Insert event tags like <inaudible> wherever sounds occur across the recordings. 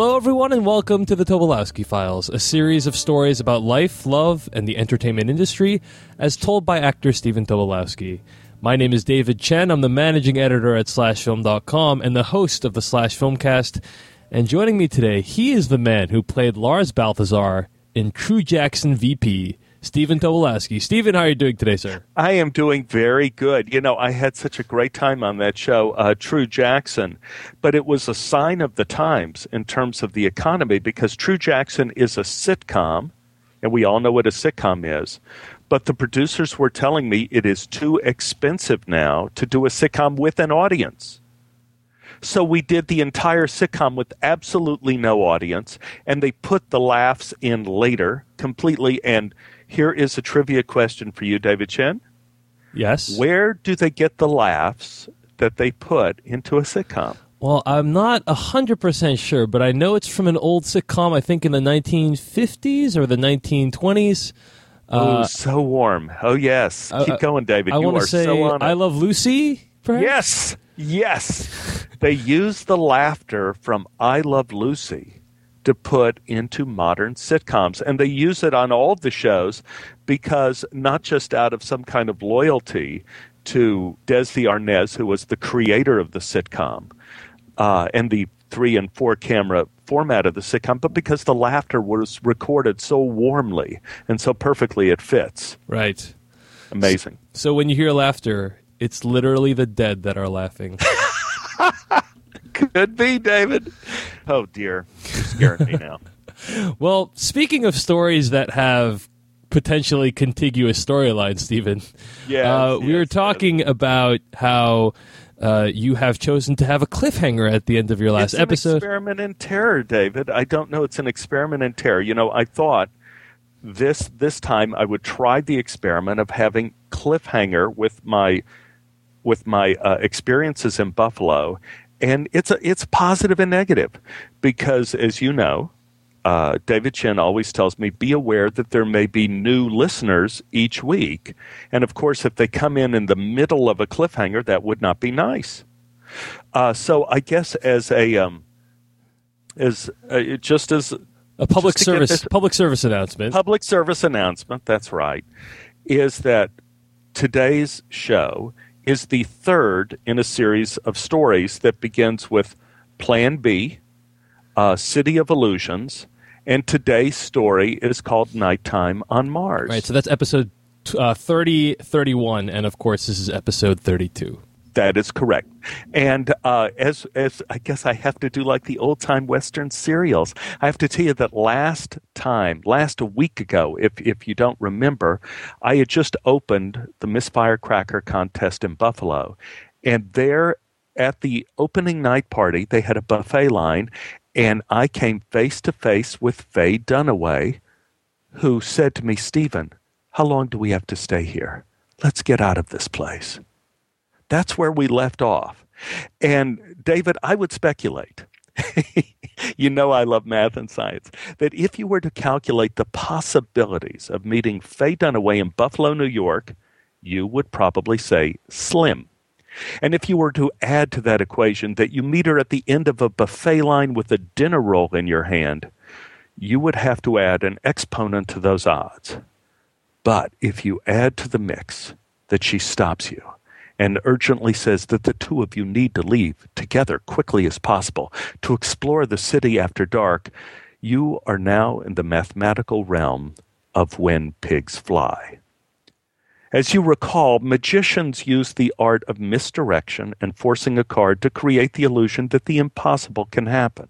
Hello, everyone, and welcome to the Tobolowski Files, a series of stories about life, love, and the entertainment industry, as told by actor Stephen Tobolowski. My name is David Chen. I'm the managing editor at SlashFilm.com and the host of the Slash Filmcast. And joining me today, he is the man who played Lars Balthazar in True Jackson VP, Stephen Tobolowski. Stephen, how are you doing today, sir? I am doing very good. You know, I had such a great time on that show, uh, True Jackson, but it was a sign of the times in terms of the economy because True Jackson is a sitcom, and we all know what a sitcom is. But the producers were telling me it is too expensive now to do a sitcom with an audience. So we did the entire sitcom with absolutely no audience, and they put the laughs in later completely. And here is a trivia question for you, David Chen. Yes. Where do they get the laughs that they put into a sitcom? Well, I'm not 100% sure, but I know it's from an old sitcom, I think in the 1950s or the 1920s. oh, so warm. Oh, yes. Uh, Keep going, David. I you are say so on. I Love Lucy, perhaps? Yes, yes. they use the laughter from I Love Lucy to put into modern sitcoms. And they use it on all the shows because not just out of some kind of loyalty to Desi Arnaz, who was the creator of the sitcom uh, and the three and four camera format of the sitcom, but because the laughter was recorded so warmly and so perfectly it fits. Right. Amazing. So when you hear laughter, it's literally the dead that are laughing. <laughs> Could be, David. Oh, dear. You're scaring me now. <laughs> well, speaking of stories that have potentially contiguous storylines, Stephen, Yes, uh, we yes, were talking about how uh, you have chosen to have a cliffhanger at the end of your last it's episode. experiment in terror, David. I don't know. It's an experiment in terror. You know, I thought this this time I would try the experiment of having cliffhanger with my with my uh, experiences in Buffalo, and it's a, it's positive and negative because, as you know, uh, David Chen always tells me, be aware that there may be new listeners each week. And of course, if they come in in the middle of a cliffhanger, that would not be nice. Uh, so I guess as a, um, as uh, just as a public just to get service this- public service announcement. public service announcement, that's right, is that today's show is the third in a series of stories that begins with Plan B, uh, City of Illusions, and today's story is called Nighttime on Mars. right, so that's episode uh, 30, 31, and of course this is episode 32. That is correct. And uh, as as I guess I have to do like the old time Western serials, I have to tell you that last time, last a week ago, if if you don't remember, I had just opened the Miss Firecracker contest in Buffalo, and there at the opening night party, they had a buffet line, and I came face to face with Faye Dunaway, who said to me, Stephen, how long do we have to stay here? Let's get out of this place. That's where we left off. And David, I would speculate. <laughs> you know I love math and science. That if you were to calculate the possibilities of meeting Faye Dunaway in Buffalo, New York, you would probably say slim. And if you were to add to that equation that you meet her at the end of a buffet line with a dinner roll in your hand, you would have to add an exponent to those odds. But if you add to the mix that she stops you and urgently says that the two of you need to leave together quickly as possible to explore the city after dark, you are now in the mathematical realm of when pigs fly. As you recall, magicians use the art of misdirection and forcing a card to create the illusion that the impossible can happen.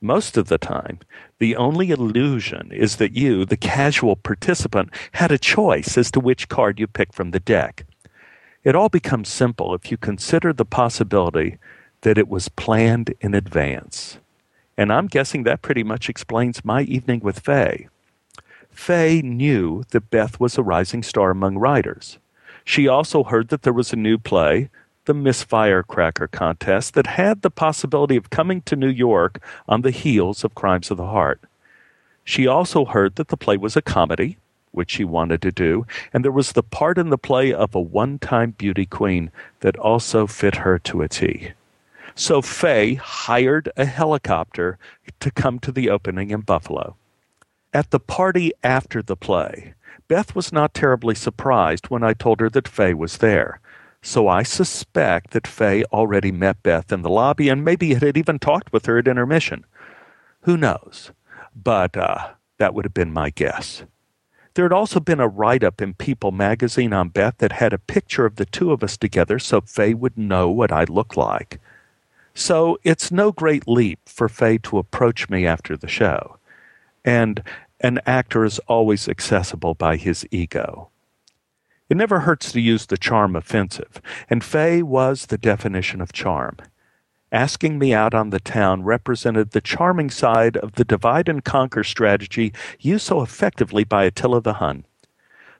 Most of the time, the only illusion is that you, the casual participant, had a choice as to which card you pick from the deck. It all becomes simple if you consider the possibility that it was planned in advance. And I'm guessing that pretty much explains my evening with Faye. Faye knew that Beth was a rising star among writers. She also heard that there was a new play, the Miss Firecracker contest, that had the possibility of coming to New York on the heels of Crimes of the Heart. She also heard that the play was a comedy, which she wanted to do, and there was the part in the play of a one time beauty queen that also fit her to a T. So Faye hired a helicopter to come to the opening in Buffalo. At the party after the play, Beth was not terribly surprised when I told her that Faye was there. So I suspect that Faye already met Beth in the lobby and maybe had even talked with her at intermission. Who knows? But uh, that would have been my guess. There had also been a write up in People magazine on Beth that had a picture of the two of us together so Faye would know what I looked like. So it's no great leap for Faye to approach me after the show. And an actor is always accessible by his ego. It never hurts to use the charm offensive, and Faye was the definition of charm. Asking me out on the town represented the charming side of the divide and conquer strategy used so effectively by Attila the Hun.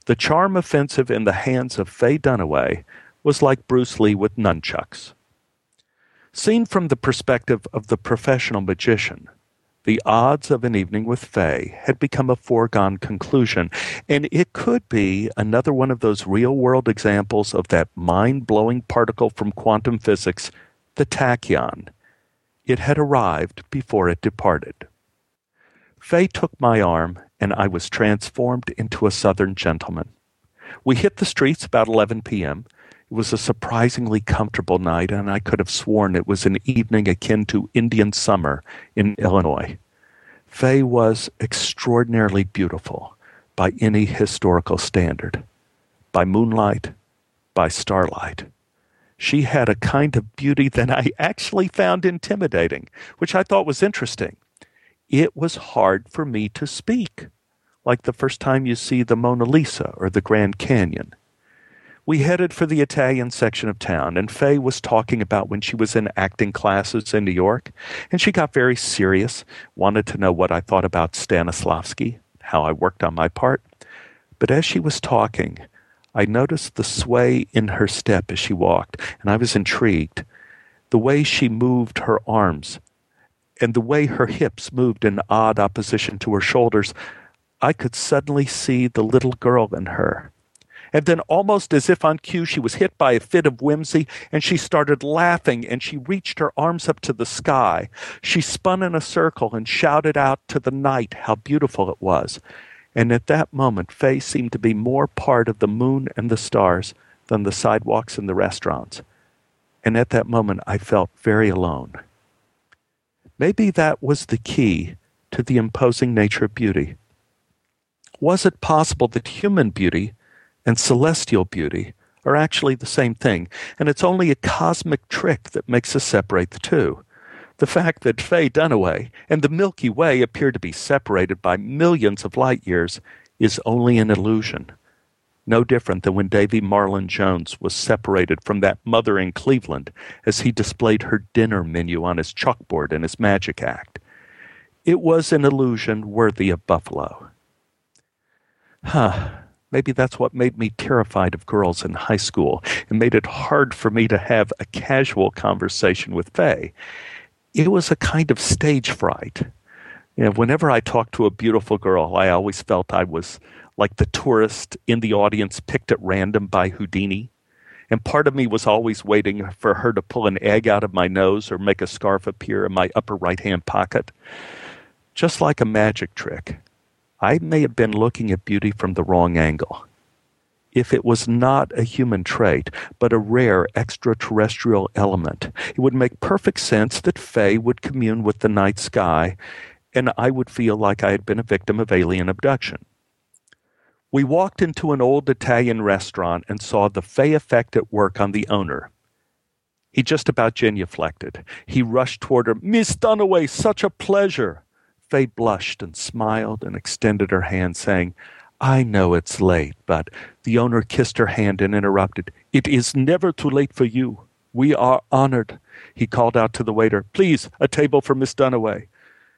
The charm offensive in the hands of Faye Dunaway was like Bruce Lee with nunchucks. Seen from the perspective of the professional magician, the odds of an evening with Faye had become a foregone conclusion, and it could be another one of those real world examples of that mind blowing particle from quantum physics, the tachyon. It had arrived before it departed. Faye took my arm, and I was transformed into a Southern gentleman. We hit the streets about 11 p.m. It was a surprisingly comfortable night, and I could have sworn it was an evening akin to Indian summer in Illinois. Faye was extraordinarily beautiful by any historical standard, by moonlight, by starlight. She had a kind of beauty that I actually found intimidating, which I thought was interesting. It was hard for me to speak, like the first time you see the Mona Lisa or the Grand Canyon. We headed for the Italian section of town, and Faye was talking about when she was in acting classes in New York, and she got very serious, wanted to know what I thought about Stanislavski, how I worked on my part. But as she was talking, I noticed the sway in her step as she walked, and I was intrigued. The way she moved her arms, and the way her hips moved in odd opposition to her shoulders, I could suddenly see the little girl in her and then, almost as if on cue, she was hit by a fit of whimsy and she started laughing and she reached her arms up to the sky. She spun in a circle and shouted out to the night how beautiful it was. And at that moment, Faye seemed to be more part of the moon and the stars than the sidewalks and the restaurants. And at that moment, I felt very alone. Maybe that was the key to the imposing nature of beauty. Was it possible that human beauty and celestial beauty are actually the same thing, and it's only a cosmic trick that makes us separate the two. The fact that Faye Dunaway and the Milky Way appear to be separated by millions of light years is only an illusion. No different than when Davy Marlin Jones was separated from that mother in Cleveland as he displayed her dinner menu on his chalkboard in his magic act. It was an illusion worthy of Buffalo. Huh. Maybe that's what made me terrified of girls in high school and made it hard for me to have a casual conversation with Faye. It was a kind of stage fright. You know, whenever I talked to a beautiful girl, I always felt I was like the tourist in the audience picked at random by Houdini. And part of me was always waiting for her to pull an egg out of my nose or make a scarf appear in my upper right hand pocket. Just like a magic trick. I may have been looking at beauty from the wrong angle. If it was not a human trait, but a rare extraterrestrial element, it would make perfect sense that Faye would commune with the night sky, and I would feel like I had been a victim of alien abduction. We walked into an old Italian restaurant and saw the Faye effect at work on the owner. He just about genuflected. He rushed toward her. Miss Dunaway, such a pleasure. Faye blushed and smiled and extended her hand, saying, I know it's late, but the owner kissed her hand and interrupted. It is never too late for you. We are honored. He called out to the waiter, Please, a table for Miss Dunaway.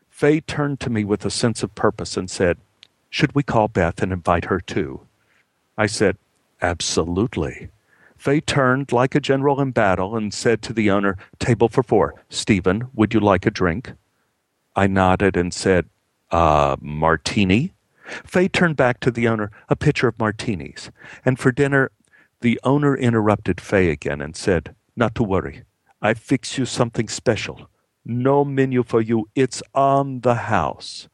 Faye turned to me with a sense of purpose and said, Should we call Beth and invite her too? I said, Absolutely. Faye turned like a general in battle and said to the owner, Table for four. Stephen, would you like a drink? I nodded and said, uh, martini? Faye turned back to the owner, a pitcher of martinis. And for dinner, the owner interrupted Faye again and said, Not to worry. I fix you something special. No menu for you. It's on the house.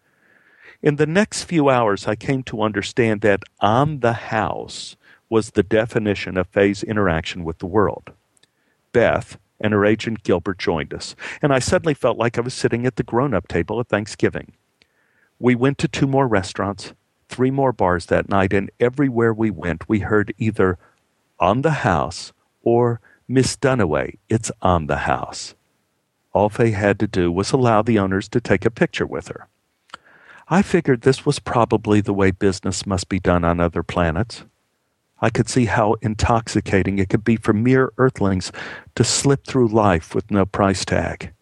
In the next few hours, I came to understand that on the house was the definition of Faye's interaction with the world. Beth and her agent Gilbert joined us, and I suddenly felt like I was sitting at the grown up table at Thanksgiving. We went to two more restaurants, three more bars that night, and everywhere we went, we heard either on the house or Miss Dunaway, it's on the house. All Faye had to do was allow the owners to take a picture with her. I figured this was probably the way business must be done on other planets. I could see how intoxicating it could be for mere earthlings to slip through life with no price tag.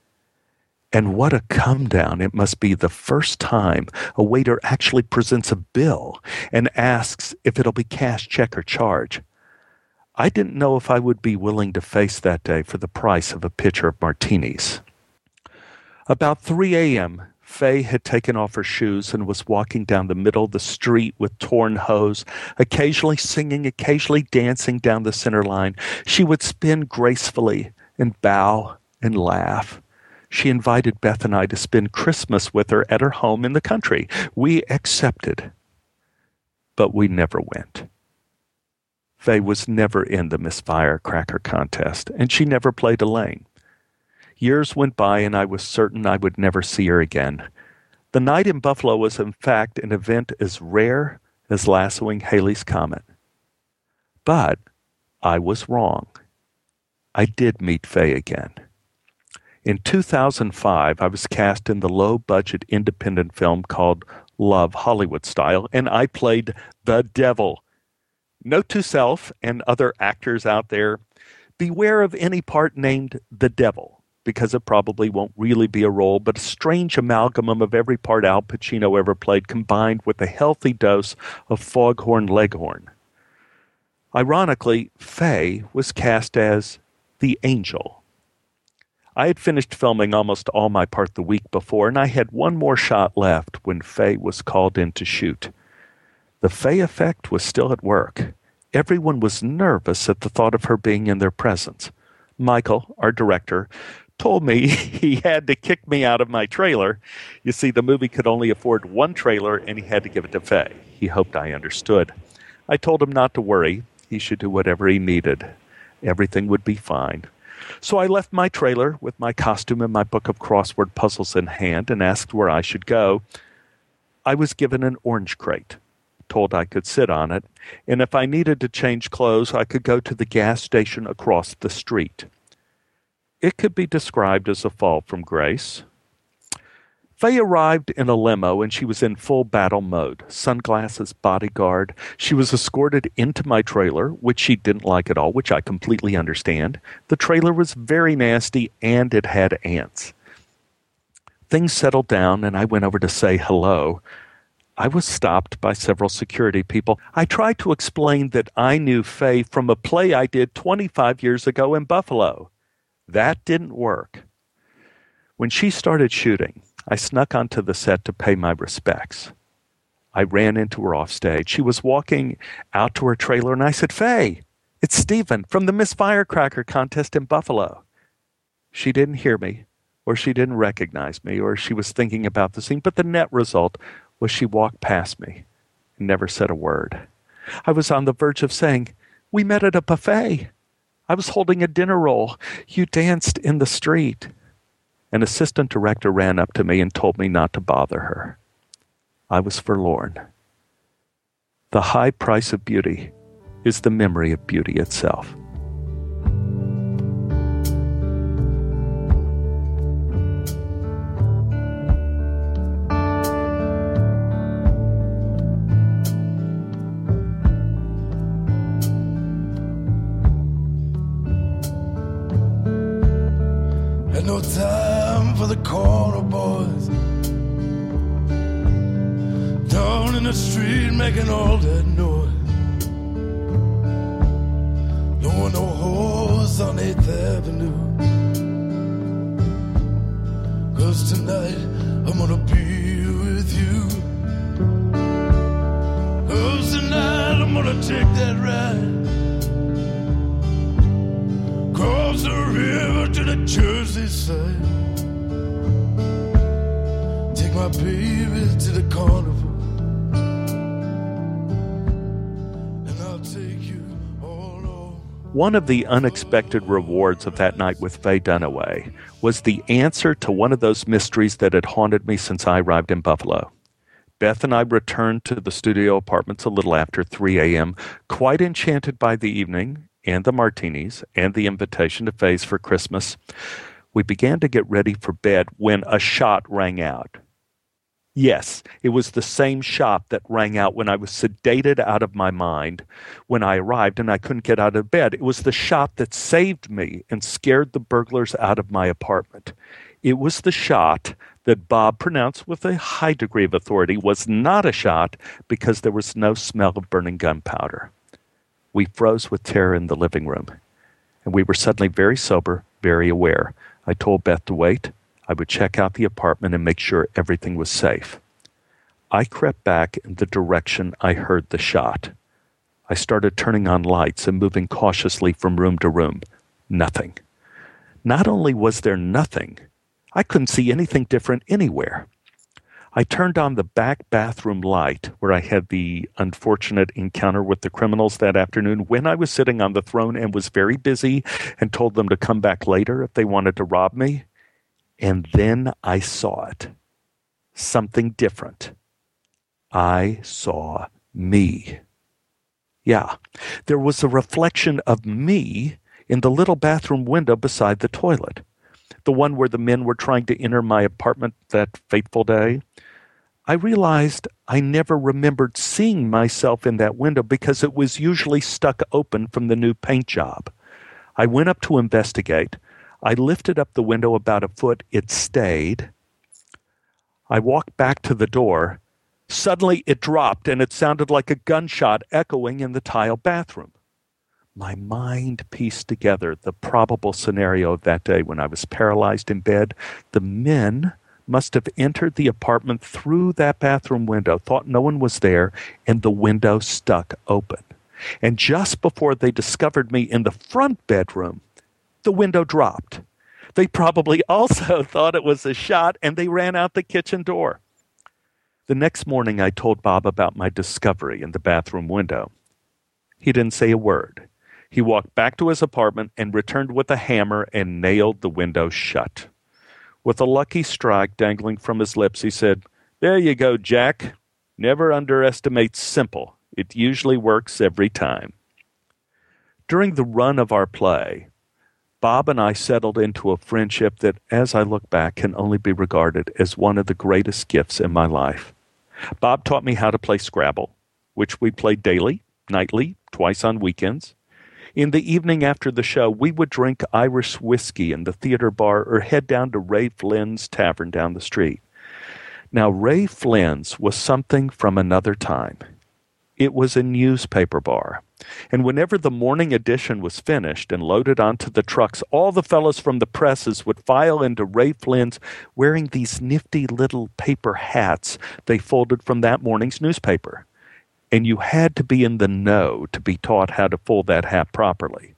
And what a come down it must be the first time a waiter actually presents a bill and asks if it'll be cash, check, or charge. I didn't know if I would be willing to face that day for the price of a pitcher of martinis. About 3 a.m., Faye had taken off her shoes and was walking down the middle of the street with torn hose, occasionally singing, occasionally dancing down the center line. She would spin gracefully and bow and laugh. She invited Beth and I to spend Christmas with her at her home in the country. We accepted, but we never went. Faye was never in the Miss Firecracker contest, and she never played Elaine. Years went by, and I was certain I would never see her again. The night in Buffalo was, in fact, an event as rare as lassoing Halley's Comet. But I was wrong. I did meet Faye again. In 2005, I was cast in the low budget independent film called Love Hollywood Style, and I played the devil. Note to self and other actors out there beware of any part named the devil because it probably won't really be a role, but a strange amalgam of every part Al Pacino ever played combined with a healthy dose of foghorn leghorn. Ironically, Faye was cast as the angel. I had finished filming almost all my part the week before, and I had one more shot left when Faye was called in to shoot. The Faye effect was still at work. Everyone was nervous at the thought of her being in their presence. Michael, our director, told me <laughs> he had to kick me out of my trailer. You see, the movie could only afford one trailer and he had to give it to Faye. He hoped I understood. I told him not to worry. He should do whatever he needed. Everything would be fine. So I left my trailer with my costume and my book of crossword puzzles in hand and asked where I should go. I was given an orange crate, told I could sit on it, and if I needed to change clothes, I could go to the gas station across the street. It could be described as a fall from grace. Faye arrived in a limo and she was in full battle mode sunglasses, bodyguard. She was escorted into my trailer, which she didn't like at all, which I completely understand. The trailer was very nasty and it had ants. Things settled down and I went over to say hello. I was stopped by several security people. I tried to explain that I knew Faye from a play I did 25 years ago in Buffalo. That didn't work. When she started shooting, I snuck onto the set to pay my respects. I ran into her off stage. She was walking out to her trailer, and I said, Faye, it's Stephen from the Miss Firecracker contest in Buffalo. She didn't hear me, or she didn't recognize me, or she was thinking about the scene, but the net result was she walked past me and never said a word. I was on the verge of saying, We met at a buffet. I was holding a dinner roll. You danced in the street. An assistant director ran up to me and told me not to bother her. I was forlorn. The high price of beauty is the memory of beauty itself. Making all that noise. No no horse on 8th Avenue. Cause tonight I'm gonna be with you. Cause tonight I'm gonna take that ride. Cross the river to the Jersey side. My to the carnival. One of the unexpected rewards of that night with Faye Dunaway was the answer to one of those mysteries that had haunted me since I arrived in Buffalo. Beth and I returned to the studio apartments a little after 3 a.m., quite enchanted by the evening and the martinis and the invitation to Faye's for Christmas. We began to get ready for bed when a shot rang out. Yes, it was the same shot that rang out when I was sedated out of my mind when I arrived and I couldn't get out of bed. It was the shot that saved me and scared the burglars out of my apartment. It was the shot that Bob pronounced with a high degree of authority was not a shot because there was no smell of burning gunpowder. We froze with terror in the living room, and we were suddenly very sober, very aware. I told Beth to wait. I would check out the apartment and make sure everything was safe. I crept back in the direction I heard the shot. I started turning on lights and moving cautiously from room to room. Nothing. Not only was there nothing, I couldn't see anything different anywhere. I turned on the back bathroom light where I had the unfortunate encounter with the criminals that afternoon when I was sitting on the throne and was very busy and told them to come back later if they wanted to rob me. And then I saw it. Something different. I saw me. Yeah, there was a reflection of me in the little bathroom window beside the toilet the one where the men were trying to enter my apartment that fateful day, I realized I never remembered seeing myself in that window because it was usually stuck open from the new paint job. I went up to investigate. I lifted up the window about a foot. It stayed. I walked back to the door. Suddenly it dropped and it sounded like a gunshot echoing in the tile bathroom my mind pieced together the probable scenario of that day when I was paralyzed in bed. The men must have entered the apartment through that bathroom window, thought no one was there, and the window stuck open. And just before they discovered me in the front bedroom, the window dropped. They probably <laughs> also thought it was a shot and they ran out the kitchen door. The next morning, I told Bob about my discovery in the bathroom window. He didn't say a word. He walked back to his apartment and returned with a hammer and nailed the window shut. With a lucky strike dangling from his lips, he said, There you go, Jack. Never underestimate simple. It usually works every time. During the run of our play, Bob and I settled into a friendship that, as I look back, can only be regarded as one of the greatest gifts in my life. Bob taught me how to play Scrabble, which we played daily, nightly, twice on weekends. In the evening after the show, we would drink Irish whiskey in the theater bar or head down to Ray Flynn's tavern down the street. Now, Ray Flynn's was something from another time. It was a newspaper bar. And whenever the morning edition was finished and loaded onto the trucks, all the fellows from the presses would file into Ray Flynn's wearing these nifty little paper hats they folded from that morning's newspaper and you had to be in the know to be taught how to fold that hat properly.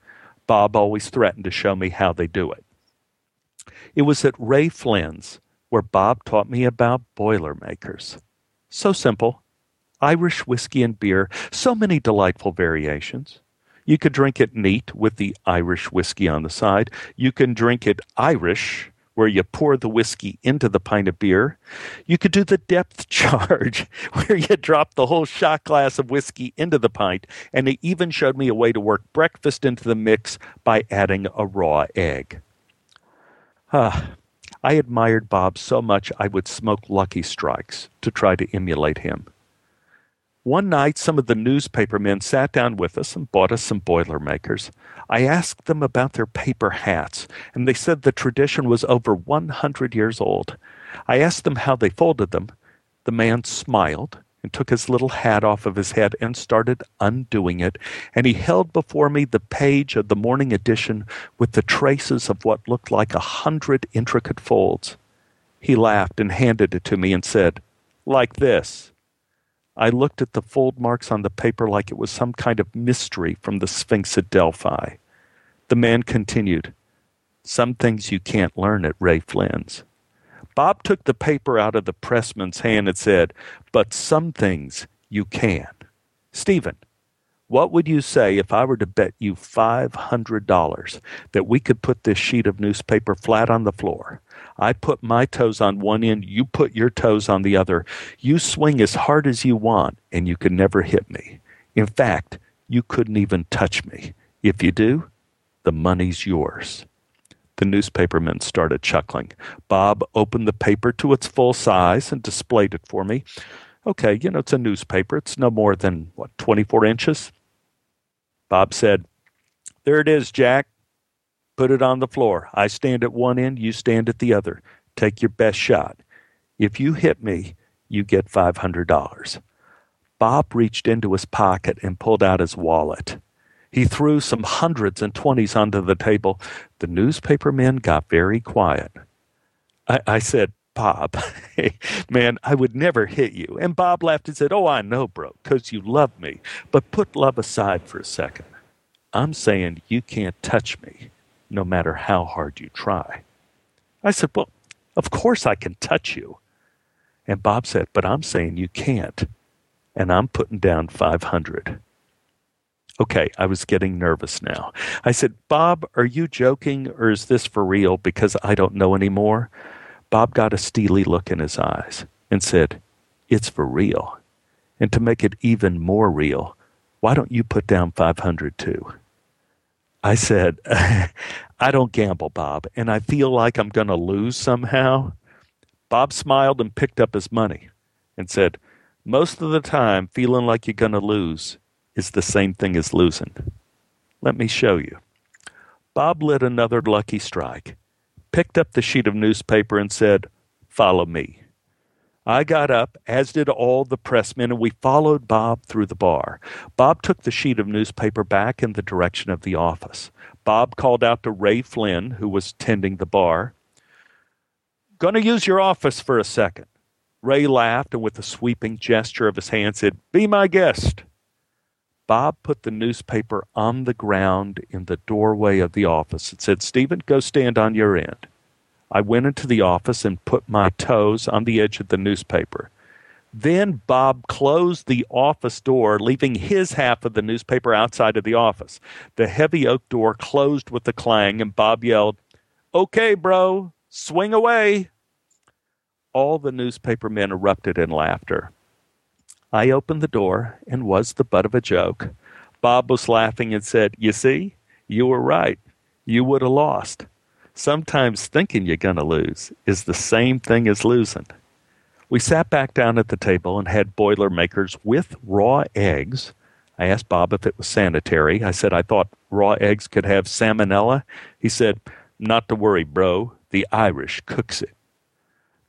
Bob always threatened to show me how they do it. It was at Ray Flynn's where Bob taught me about Boilermakers. So simple. Irish whiskey and beer, so many delightful variations. You could drink it neat with the Irish whiskey on the side. You can drink it Irish where you pour the whiskey into the pint of beer. You could do the depth <laughs> charge, where you drop the whole shot glass of whiskey into the pint. And they even showed me a way to work breakfast into the mix by adding a raw egg. Ah, I admired Bob so much I would smoke Lucky Strikes to try to emulate him. One night, some of the newspaper men sat down with us and bought us some Boilermakers. I asked them about their paper hats, and they said the tradition was over 100 years old. I asked them how they folded them. The man smiled and took his little hat off of his head and started undoing it, and he held before me the page of the morning edition with the traces of what looked like a hundred intricate folds. He laughed and handed it to me and said, Like this. I looked at the fold marks on the paper like it was some kind of mystery from the Sphinx at Delphi. The man continued, Some things you can't learn at Ray Flynn's. Bob took the paper out of the pressman's hand and said, But some things you can. Stephen, what would you say if I were to bet you $500 that we could put this sheet of newspaper flat on the floor? I put my toes on one end, you put your toes on the other. You swing as hard as you want, and you can never hit me. In fact, you couldn't even touch me. If you do, the money's yours. The newspaperman started chuckling. Bob opened the paper to its full size and displayed it for me. Okay, you know, it's a newspaper. It's no more than, what, 24 inches? Bob said, There it is, Jack. Put it on the floor. I stand at one end, you stand at the other. Take your best shot. If you hit me, you get $500. Bob reached into his pocket and pulled out his wallet. He threw some hundreds and twenties onto the table. The newspaper men got very quiet. I, I said, Bob, <laughs> man, I would never hit you. And Bob laughed and said, Oh, I know, bro, because you love me. But put love aside for a second. I'm saying you can't touch me, no matter how hard you try. I said, Well, of course I can touch you. And Bob said, But I'm saying you can't. And I'm putting down 500. Okay, I was getting nervous now. I said, Bob, are you joking or is this for real because I don't know anymore? Bob got a steely look in his eyes and said, It's for real. And to make it even more real, why don't you put down 500 too? I said, I don't gamble, Bob, and I feel like I'm going to lose somehow. Bob smiled and picked up his money and said, Most of the time, feeling like you're going to lose is the same thing as losing. Let me show you. Bob lit another lucky strike, picked up the sheet of newspaper, and said, Follow me. I got up, as did all the pressmen, and we followed Bob through the bar. Bob took the sheet of newspaper back in the direction of the office. Bob called out to Ray Flynn, who was tending the bar. Gonna use your office for a second. Ray laughed and, with a sweeping gesture of his hand, said, Be my guest. Bob put the newspaper on the ground in the doorway of the office and said, Stephen, go stand on your end. I went into the office and put my toes on the edge of the newspaper. Then Bob closed the office door, leaving his half of the newspaper outside of the office. The heavy oak door closed with a clang, and Bob yelled, Okay, bro, swing away. All the newspaper men erupted in laughter. I opened the door and was the butt of a joke. Bob was laughing and said, You see, you were right. You would have lost. Sometimes thinking you're going to lose is the same thing as losing. We sat back down at the table and had Boilermakers with raw eggs. I asked Bob if it was sanitary. I said I thought raw eggs could have salmonella. He said, Not to worry, bro. The Irish cooks it.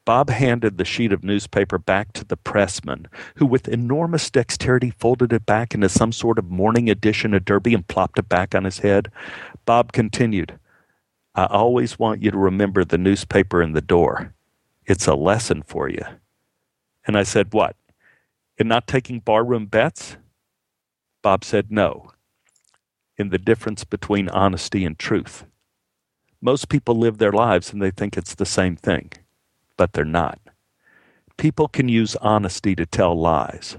Bob handed the sheet of newspaper back to the pressman, who with enormous dexterity folded it back into some sort of morning edition of Derby and plopped it back on his head. Bob continued, I always want you to remember the newspaper in the door. It's a lesson for you. And I said, What? In not taking barroom bets? Bob said, No. In the difference between honesty and truth. Most people live their lives and they think it's the same thing but they're not. People can use honesty to tell lies,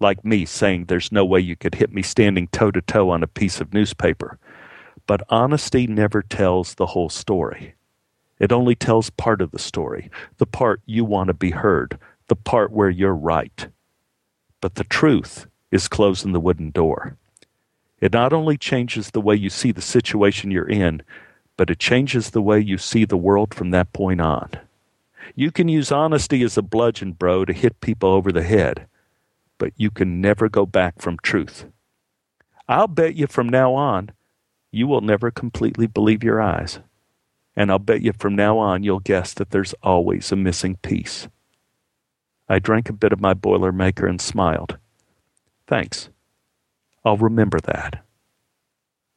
like me saying there's no way you could hit me standing toe to toe on a piece of newspaper. But honesty never tells the whole story. It only tells part of the story, the part you want to be heard, the part where you're right. But the truth is closing the wooden door. It not only changes the way you see the situation you're in, but it changes the way you see the world from that point on. You can use honesty as a bludgeon, bro, to hit people over the head, but you can never go back from truth. I'll bet you from now on, you will never completely believe your eyes. And I'll bet you from now on, you'll guess that there's always a missing piece. I drank a bit of my Boilermaker and smiled. Thanks. I'll remember that.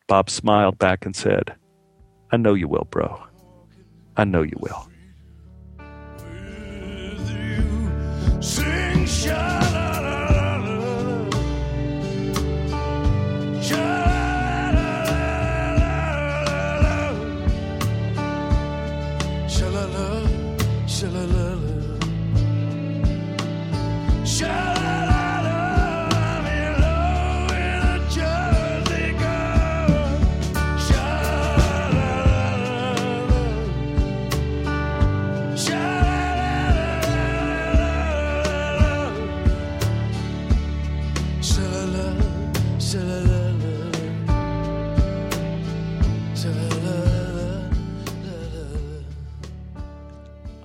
Bob smiled back and said, I know you will, bro. I know you will.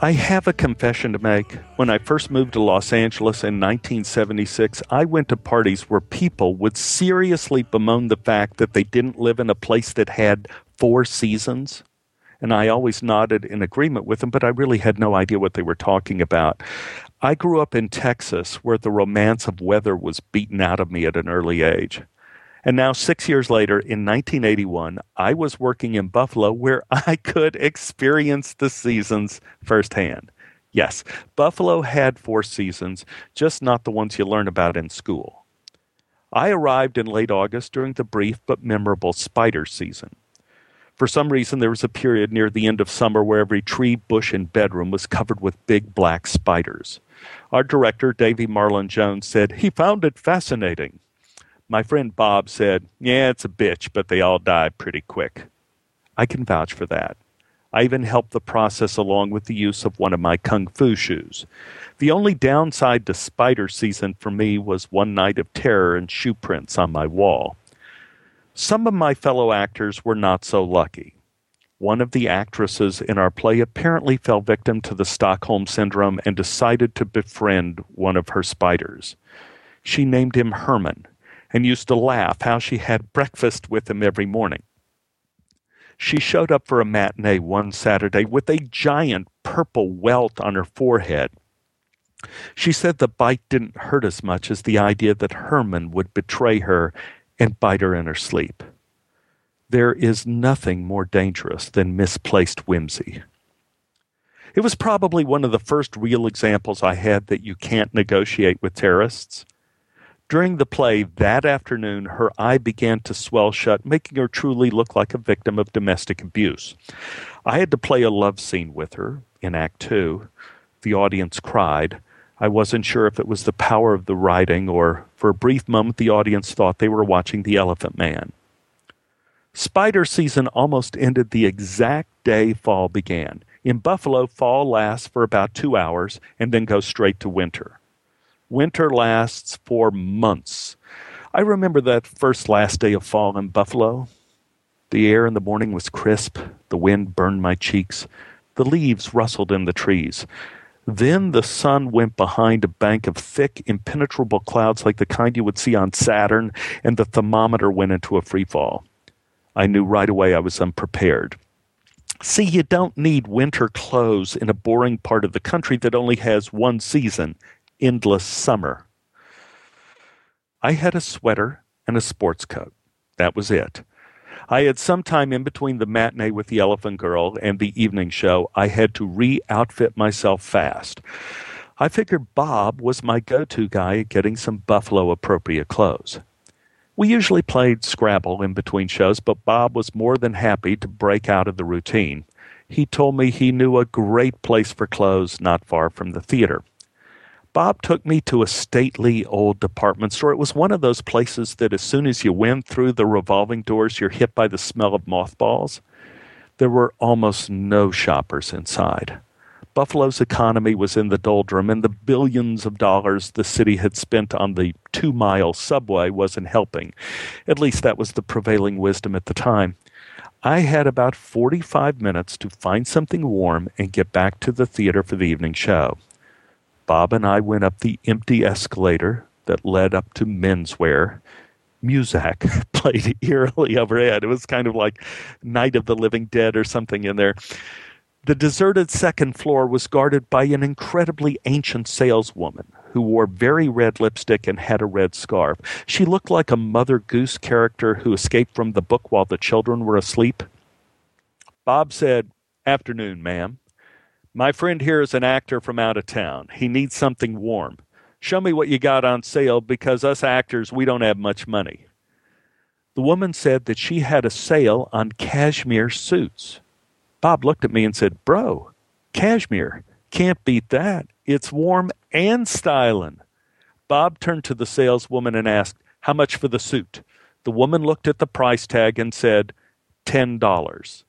I have a confession to make. When I first moved to Los Angeles in 1976, I went to parties where people would seriously bemoan the fact that they didn't live in a place that had four seasons. And I always nodded in agreement with them, but I really had no idea what they were talking about. I grew up in Texas where the romance of weather was beaten out of me at an early age. And now, six years later, in 1981, I was working in Buffalo where <laughs> I could experience the seasons firsthand. Yes, Buffalo had four seasons, just not the ones you learn about in school. I arrived in late August during the brief but memorable spider season. For some reason, there was a period near the end of summer where every tree, bush, and bedroom was covered with big black spiders. Our director, Davy Marlin Jones, said he found it fascinating. My friend Bob said, Yeah, it's a bitch, but they all die pretty quick. I can vouch for that. I even helped the process along with the use of one of my kung fu shoes. The only downside to spider season for me was one night of terror and shoe prints on my wall. Some of my fellow actors were not so lucky. One of the actresses in our play apparently fell victim to the Stockholm Syndrome and decided to befriend one of her spiders. She named him Herman and used to laugh how she had breakfast with him every morning. She showed up for a matinee one Saturday with a giant purple welt on her forehead. She said the bite didn't hurt as much as the idea that Herman would betray her and bite her in her sleep. There is nothing more dangerous than misplaced whimsy. It was probably one of the first real examples I had that you can't negotiate with terrorists. During the play that afternoon, her eye began to swell shut, making her truly look like a victim of domestic abuse. I had to play a love scene with her in Act Two. The audience cried. I wasn't sure if it was the power of the writing or, for a brief moment, the audience thought they were watching The Elephant Man. Spider season almost ended the exact day fall began. In Buffalo, fall lasts for about two hours and then goes straight to winter. Winter lasts for months. I remember that first last day of fall in Buffalo. The air in the morning was crisp, the wind burned my cheeks, the leaves rustled in the trees. Then the sun went behind a bank of thick, impenetrable clouds like the kind you would see on Saturn, and the thermometer went into a free fall. I knew right away I was unprepared. See, you don't need winter clothes in a boring part of the country that only has one season endless summer. I had a sweater and a sports coat. That was it. I had some time in between the matinee with the Elephant Girl and the evening show. I had to re outfit myself fast. I figured Bob was my go to guy at getting some Buffalo appropriate clothes. We usually played Scrabble in between shows, but Bob was more than happy to break out of the routine. He told me he knew a great place for clothes not far from the theater. Bob took me to a stately old department store. It was one of those places that as soon as you went through the revolving doors, you're hit by the smell of mothballs. There were almost no shoppers inside. Buffalo's economy was in the doldrum, and the billions of dollars the city had spent on the two mile subway wasn't helping. At least that was the prevailing wisdom at the time. I had about 45 minutes to find something warm and get back to the theater for the evening show. Bob and I went up the empty escalator that led up to menswear. Muzak <laughs> played eerily overhead. It was kind of like Night of the Living Dead or something in there. The deserted second floor was guarded by an incredibly ancient saleswoman who wore very red lipstick and had a red scarf. She looked like a Mother Goose character who escaped from the book while the children were asleep. Bob said, Afternoon, ma'am. My friend here is an actor from out of town. He needs something warm. Show me what you got on sale because us actors, we don't have much money. The woman said that she had a sale on cashmere suits. Bob looked at me and said, Bro, cashmere. Can't beat that. It's warm and styling. Bob turned to the saleswoman and asked, How much for the suit? The woman looked at the price tag and said, $10.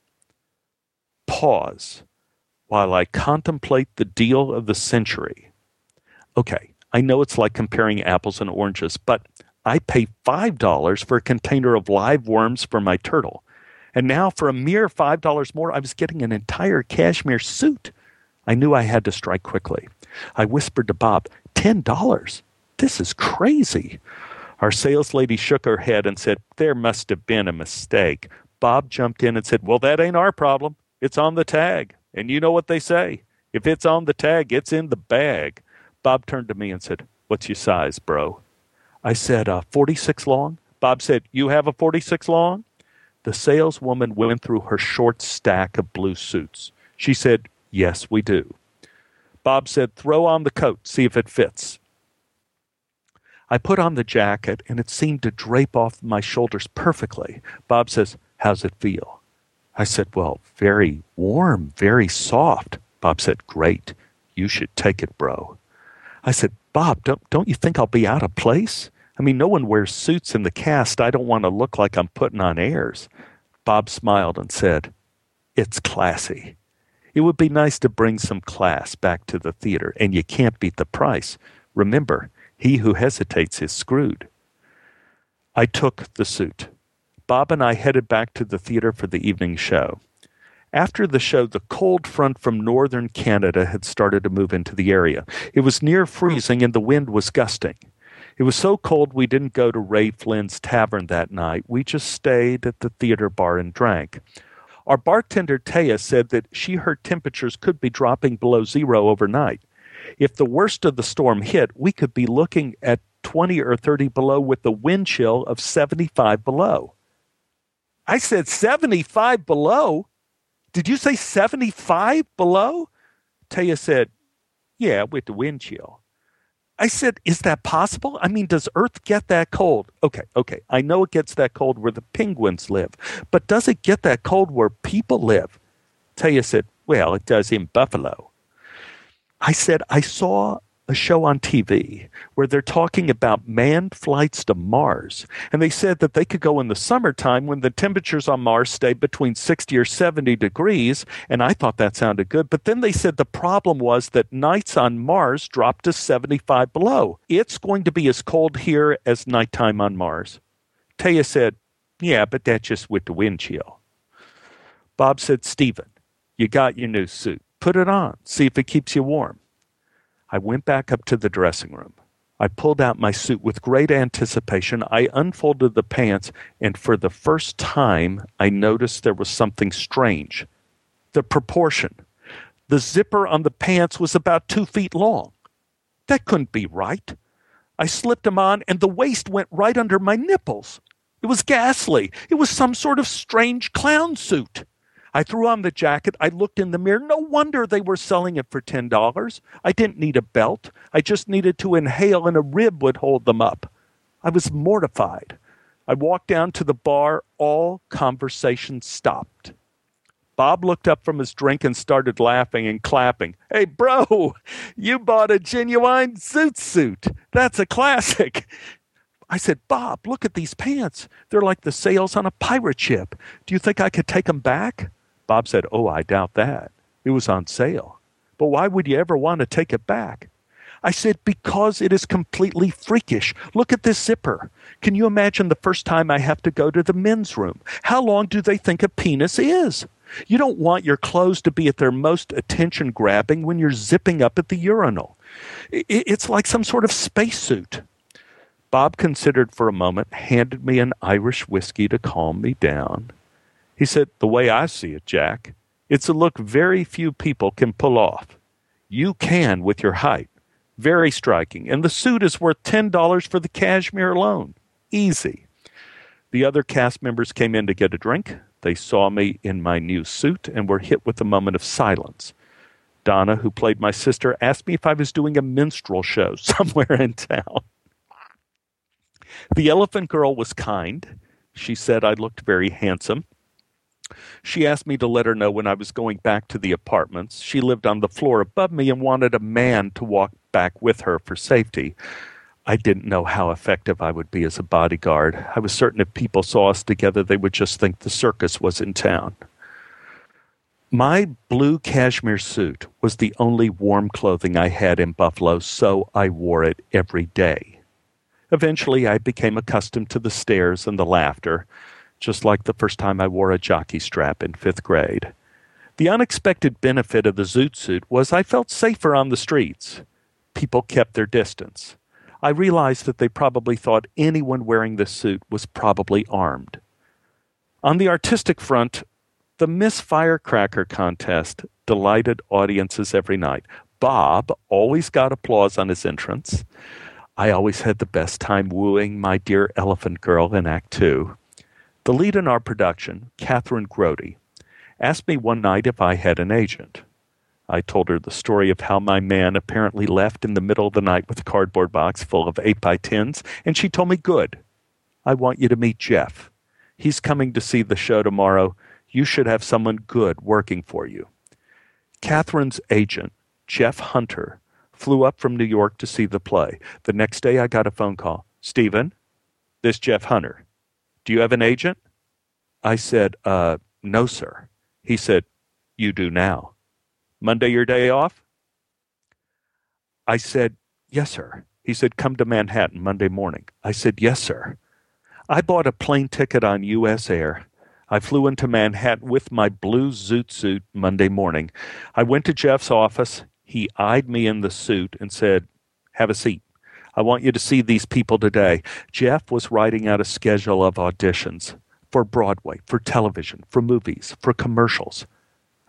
Pause while I contemplate the deal of the century. Okay, I know it's like comparing apples and oranges, but I pay $5 for a container of live worms for my turtle. And now, for a mere $5 more, I was getting an entire cashmere suit. I knew I had to strike quickly. I whispered to Bob, $10? This is crazy. Our sales lady shook her head and said, There must have been a mistake. Bob jumped in and said, Well, that ain't our problem. It's on the tag. And you know what they say if it's on the tag, it's in the bag. Bob turned to me and said, What's your size, bro? I said, uh, 46 long. Bob said, You have a 46 long? The saleswoman went through her short stack of blue suits. She said, Yes, we do. Bob said, Throw on the coat, see if it fits. I put on the jacket and it seemed to drape off my shoulders perfectly. Bob says, How's it feel? I said, Well, very warm, very soft. Bob said, Great. You should take it, bro. I said, Bob, don't, don't you think I'll be out of place? I mean, no one wears suits in the cast. I don't want to look like I'm putting on airs. Bob smiled and said, It's classy. It would be nice to bring some class back to the theater, and you can't beat the price. Remember, he who hesitates is screwed. I took the suit. Bob and I headed back to the theater for the evening show. After the show, the cold front from northern Canada had started to move into the area. It was near freezing and the wind was gusting. It was so cold we didn't go to Ray Flynn's tavern that night. We just stayed at the theater bar and drank. Our bartender Taya said that she heard temperatures could be dropping below zero overnight. If the worst of the storm hit, we could be looking at 20 or 30 below with a wind chill of 75 below. I said 75 below? Did you say 75 below? Taya said, Yeah, with the wind chill. I said, Is that possible? I mean, does Earth get that cold? Okay, okay. I know it gets that cold where the penguins live, but does it get that cold where people live? Taya said, Well, it does in Buffalo. I said, I saw a show on TV where they're talking about manned flights to Mars. And they said that they could go in the summertime when the temperatures on Mars stay between 60 or 70 degrees. And I thought that sounded good. But then they said the problem was that nights on Mars dropped to 75 below. It's going to be as cold here as nighttime on Mars. Taya said, Yeah, but that's just with the wind chill. Bob said, Stephen, you got your new suit. Put it on. See if it keeps you warm. I went back up to the dressing room. I pulled out my suit with great anticipation. I unfolded the pants, and for the first time, I noticed there was something strange. The proportion. The zipper on the pants was about two feet long. That couldn't be right. I slipped them on, and the waist went right under my nipples. It was ghastly. It was some sort of strange clown suit. I threw on the jacket. I looked in the mirror. No wonder they were selling it for $10. I didn't need a belt. I just needed to inhale, and a rib would hold them up. I was mortified. I walked down to the bar. All conversation stopped. Bob looked up from his drink and started laughing and clapping. Hey, bro, you bought a genuine zoot suit. That's a classic. I said, Bob, look at these pants. They're like the sails on a pirate ship. Do you think I could take them back? Bob said, Oh, I doubt that. It was on sale. But why would you ever want to take it back? I said, Because it is completely freakish. Look at this zipper. Can you imagine the first time I have to go to the men's room? How long do they think a penis is? You don't want your clothes to be at their most attention grabbing when you're zipping up at the urinal. It's like some sort of spacesuit. Bob considered for a moment, handed me an Irish whiskey to calm me down, he said, The way I see it, Jack, it's a look very few people can pull off. You can with your height. Very striking. And the suit is worth $10 for the cashmere alone. Easy. The other cast members came in to get a drink. They saw me in my new suit and were hit with a moment of silence. Donna, who played my sister, asked me if I was doing a minstrel show <laughs> somewhere in town. The Elephant Girl was kind. She said I looked very handsome. She asked me to let her know when I was going back to the apartments. She lived on the floor above me and wanted a man to walk back with her for safety. I didn't know how effective I would be as a bodyguard. I was certain if people saw us together, they would just think the circus was in town. My blue cashmere suit was the only warm clothing I had in Buffalo, so I wore it every day. Eventually, I became accustomed to the stares and the laughter just like the first time I wore a jockey strap in fifth grade. The unexpected benefit of the zoot suit was I felt safer on the streets. People kept their distance. I realized that they probably thought anyone wearing this suit was probably armed. On the artistic front, the Miss Firecracker contest delighted audiences every night. Bob always got applause on his entrance. I always had the best time wooing my dear elephant girl in Act Two. The lead in our production, Catherine Grody, asked me one night if I had an agent. I told her the story of how my man apparently left in the middle of the night with a cardboard box full of 8 by 10s, and she told me, Good. I want you to meet Jeff. He's coming to see the show tomorrow. You should have someone good working for you. Catherine's agent, Jeff Hunter, flew up from New York to see the play. The next day I got a phone call. Stephen, this Jeff Hunter. Do you have an agent? I said, uh, no, sir. He said, you do now. Monday your day off? I said, yes, sir. He said, come to Manhattan Monday morning. I said, yes, sir. I bought a plane ticket on U.S. Air. I flew into Manhattan with my blue zoot suit Monday morning. I went to Jeff's office. He eyed me in the suit and said, have a seat. I want you to see these people today. Jeff was writing out a schedule of auditions for Broadway, for television, for movies, for commercials.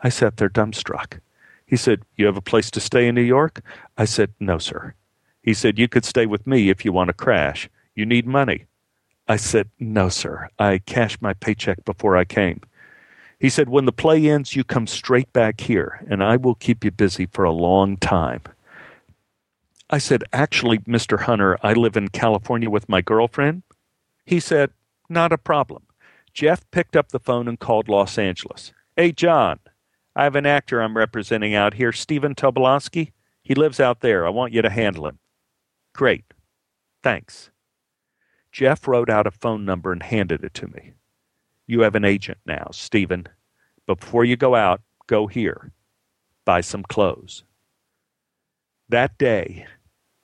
I sat there dumbstruck. He said, You have a place to stay in New York? I said, No, sir. He said, You could stay with me if you want to crash. You need money. I said, No, sir. I cashed my paycheck before I came. He said, When the play ends, you come straight back here, and I will keep you busy for a long time. I said, Actually, Mr. Hunter, I live in California with my girlfriend. He said, Not a problem. Jeff picked up the phone and called Los Angeles. Hey, John, I have an actor I'm representing out here, Stephen Tobolowsky. He lives out there. I want you to handle him. Great. Thanks. Jeff wrote out a phone number and handed it to me. You have an agent now, Stephen. But before you go out, go here. Buy some clothes. That day,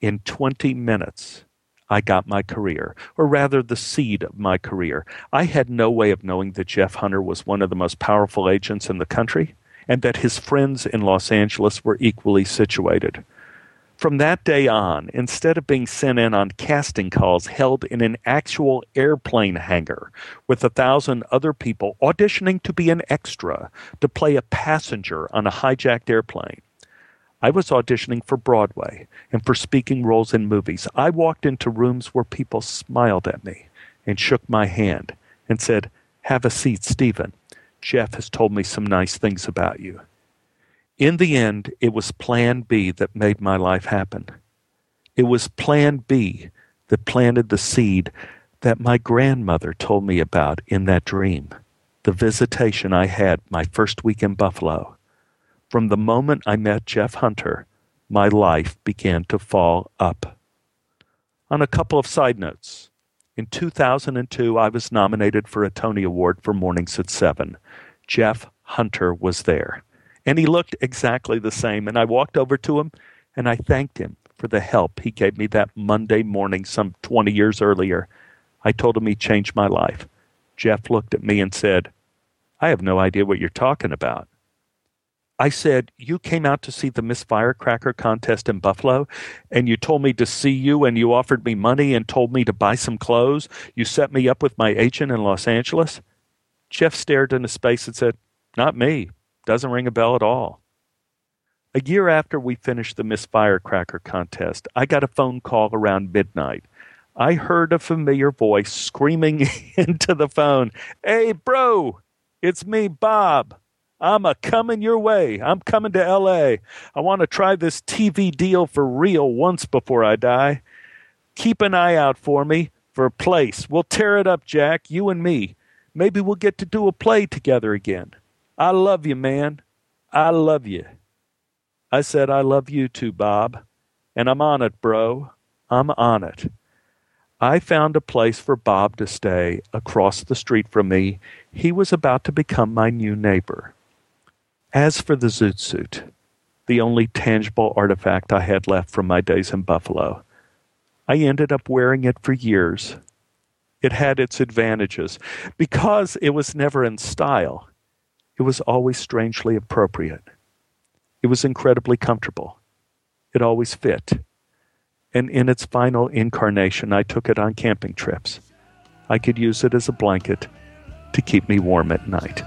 in 20 minutes, I got my career, or rather the seed of my career. I had no way of knowing that Jeff Hunter was one of the most powerful agents in the country and that his friends in Los Angeles were equally situated. From that day on, instead of being sent in on casting calls held in an actual airplane hangar with a thousand other people auditioning to be an extra, to play a passenger on a hijacked airplane, I was auditioning for Broadway and for speaking roles in movies. I walked into rooms where people smiled at me and shook my hand and said, Have a seat, Stephen. Jeff has told me some nice things about you. In the end, it was Plan B that made my life happen. It was Plan B that planted the seed that my grandmother told me about in that dream, the visitation I had my first week in Buffalo. From the moment I met Jeff Hunter, my life began to fall up. On a couple of side notes, in 2002, I was nominated for a Tony Award for Mornings at 7. Jeff Hunter was there, and he looked exactly the same. And I walked over to him and I thanked him for the help he gave me that Monday morning some 20 years earlier. I told him he changed my life. Jeff looked at me and said, I have no idea what you're talking about. I said, You came out to see the Miss Firecracker contest in Buffalo, and you told me to see you, and you offered me money and told me to buy some clothes. You set me up with my agent in Los Angeles. Jeff stared into space and said, Not me. Doesn't ring a bell at all. A year after we finished the Miss Firecracker contest, I got a phone call around midnight. I heard a familiar voice screaming <laughs> into the phone, Hey, bro, it's me, Bob. I'm a coming your way. I'm coming to LA. I want to try this TV deal for real once before I die. Keep an eye out for me for a place. We'll tear it up, Jack, you and me. Maybe we'll get to do a play together again. I love you, man. I love you. I said, I love you too, Bob. And I'm on it, bro. I'm on it. I found a place for Bob to stay across the street from me. He was about to become my new neighbor. As for the zoot suit, the only tangible artifact I had left from my days in Buffalo, I ended up wearing it for years. It had its advantages. Because it was never in style, it was always strangely appropriate. It was incredibly comfortable. It always fit. And in its final incarnation, I took it on camping trips. I could use it as a blanket to keep me warm at night.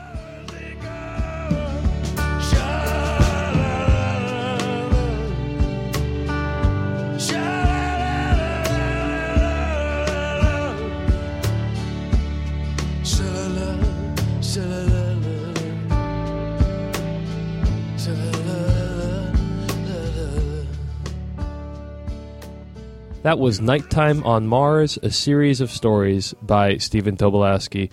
That was Nighttime on Mars, a series of stories by Stephen Tobolowsky.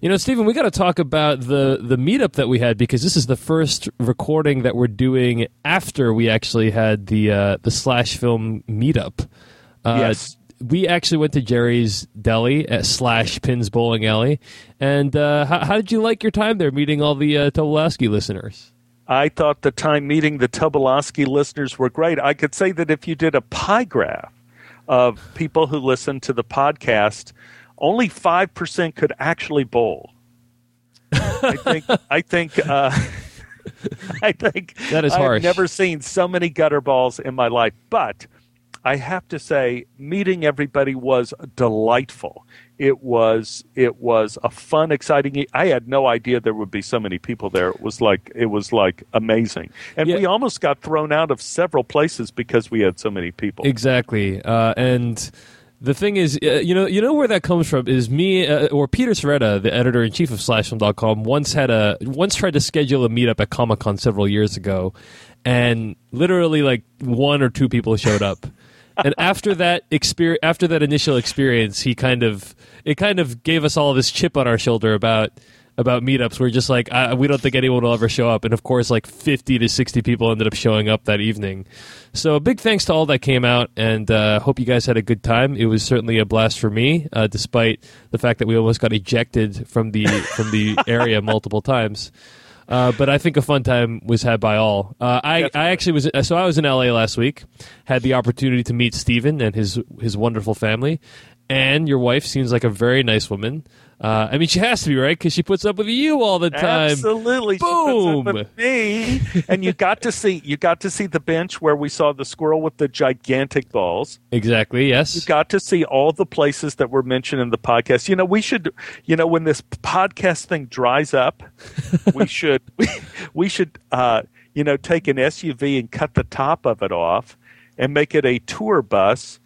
You know, Stephen, we got to talk about the the meetup that we had because this is the first recording that we're doing after we actually had the uh, the slash film meetup. Uh, Yes. We actually went to Jerry's Deli at slash Pinz Bowling Alley, and uh, how, how did you like your time there, meeting all the uh, Tobolowsky listeners? I thought the time meeting the Tobolowsky listeners were great. I could say that if you did a pie graph of people who listen to the podcast, only five percent could actually bowl. I think. I think. Uh, <laughs> I think That is I've harsh. never seen so many gutter balls in my life, but I have to say, meeting everybody was delightful. It was it was a fun, exciting. I had no idea there would be so many people there. It was like it was like amazing, and Yeah. we almost got thrown out of several places because we had so many people. Exactly, uh, and the thing is, uh, you know, you know where that comes from is me uh, or Peter Sciretta, the editor in chief of SlashFilm.com, once had a once tried to schedule a meetup at Comic Con several years ago, and literally like one or two people showed up. <laughs> and after that experience, after that initial experience, he kind of it kind of gave us all this chip on our shoulder about about meetups. We're just like, I, we don't think anyone will ever show up, and of course, like fifty to sixty people ended up showing up that evening. So, big thanks to all that came out, and uh, hope you guys had a good time. It was certainly a blast for me, uh, despite the fact that we almost got ejected from the from the area multiple times. Uh, but I think a fun time was had by all. Uh, I, I actually was so I was in LA last week, had the opportunity to meet Steven and his his wonderful family, and your wife seems like a very nice woman. Uh, I mean, she has to be right because she puts up with you all the time. Absolutely, She puts up Boom. with me, and you got to see you got to see the bench where we saw the squirrel with the gigantic balls. Exactly. Yes, you got to see all the places that were mentioned in the podcast. You know, we should, you know, when this podcast thing dries up, we <laughs> should, we, we should, uh, you know, take an SUV and cut the top of it off and make it a tour bus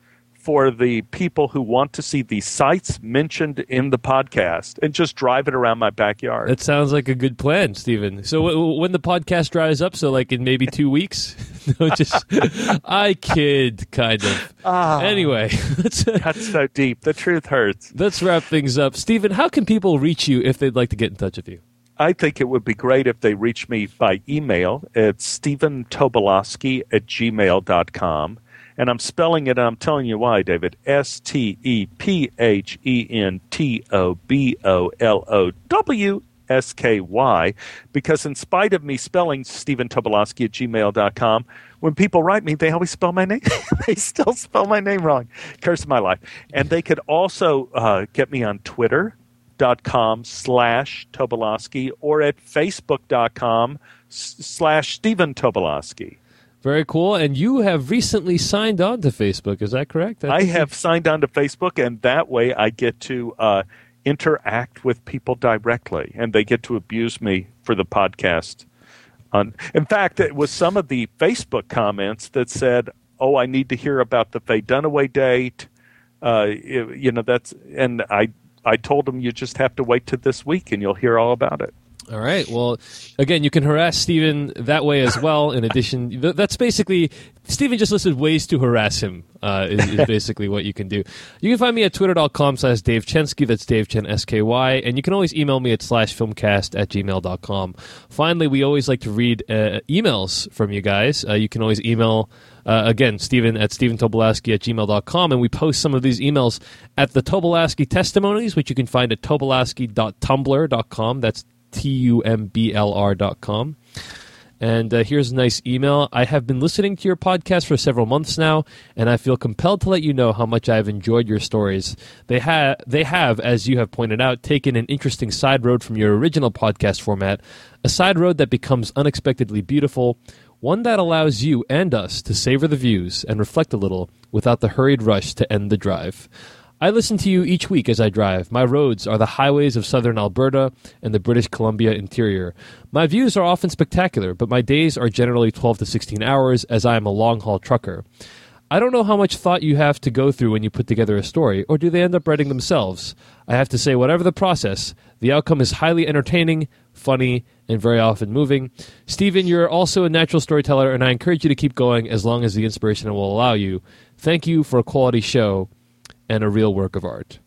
for the people who want to see the sites mentioned in the podcast and just drive it around my backyard. That sounds like a good plan, Steven. So w- when the podcast dries up, so like in maybe two weeks, <laughs> no, just <laughs> I kid, kind of. Ah. Anyway, <laughs> let's uh, That's so deep. The truth hurts. let's wrap things up. Steven, how can people reach you if they'd like to get in touch with you? I think it would be great if they reach me by email at stephentobolowsky at gmail.com. And I'm spelling it, and I'm telling you why, David. S T E P H E N T O B O L O W S K Y. Because in spite of me spelling Stephen Tobolowsky at gmail.com, when people write me, they always spell my name. <laughs> they still spell my name wrong. Curse of my life. And they could also uh, get me on Twitter dot com slash Tobolowsky or at facebook.com slash Stephen Tobolowsky. Very cool. And you have recently signed on to Facebook. Is that correct? I think have signed on to Facebook, and that way I get to uh, interact with people directly, and they get to abuse me for the podcast. On, in fact, it was some of the Facebook comments that said, "Oh, I need to hear about the Faye Dunaway date." Uh, you you know, that's and I I told them you just have to wait to this week, and you'll hear all about it. All right. Well, again, you can harass Steven that way as well. In addition, that's basically Steven just listed ways to harass him. Uh, is, is basically what you can do. You can find me at twitter.com slash Dave Chensky. That's Dave Chen S K Y. And you can always email me at slash filmcast at gmail.com. Finally, we always like to read uh, emails from you guys. Uh, you can always email. Uh, again, Stephen at StephenTobolowsky at gmail.com. And we post some of these emails at the Tobolowsky testimonies, which you can find at tobolowsky.tumblr.com. That's T U M B L R dot com. And uh, here's a nice email. I have been listening to your podcast for several months now, and I feel compelled to let you know how much I have enjoyed your stories. They, ha- they have, as you have pointed out, taken an interesting side road from your original podcast format, a side road that becomes unexpectedly beautiful, one that allows you and us to savor the views and reflect a little without the hurried rush to end the drive. I listen to you each week as I drive. My roads are the highways of southern Alberta and the British Columbia interior. My views are often spectacular, but my days are generally 12 to 16 hours as I am a long haul trucker. I don't know how much thought you have to go through when you put together a story, or do they end up writing themselves? I have to say, whatever the process, the outcome is highly entertaining, funny, and very often moving. Stephen, you're also a natural storyteller, and I encourage you to keep going as long as the inspiration will allow you. Thank you for a quality show and a real work of art.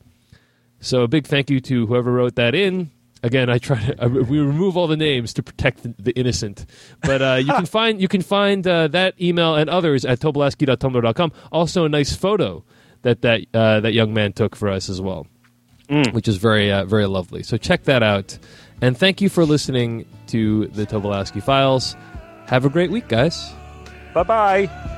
So a big thank you to whoever wrote that in. Again, I try to <laughs> uh, we remove all the names to protect the, the innocent, but uh, you can <laughs> find you can find uh, that email and others at tobolowsky.tumblr.com. Also, a nice photo that that uh, that young man took for us as well, Mm. which is very uh, very lovely. So check that out, and thank you for listening to the Tobolowsky Files. Have a great week, guys. Bye bye.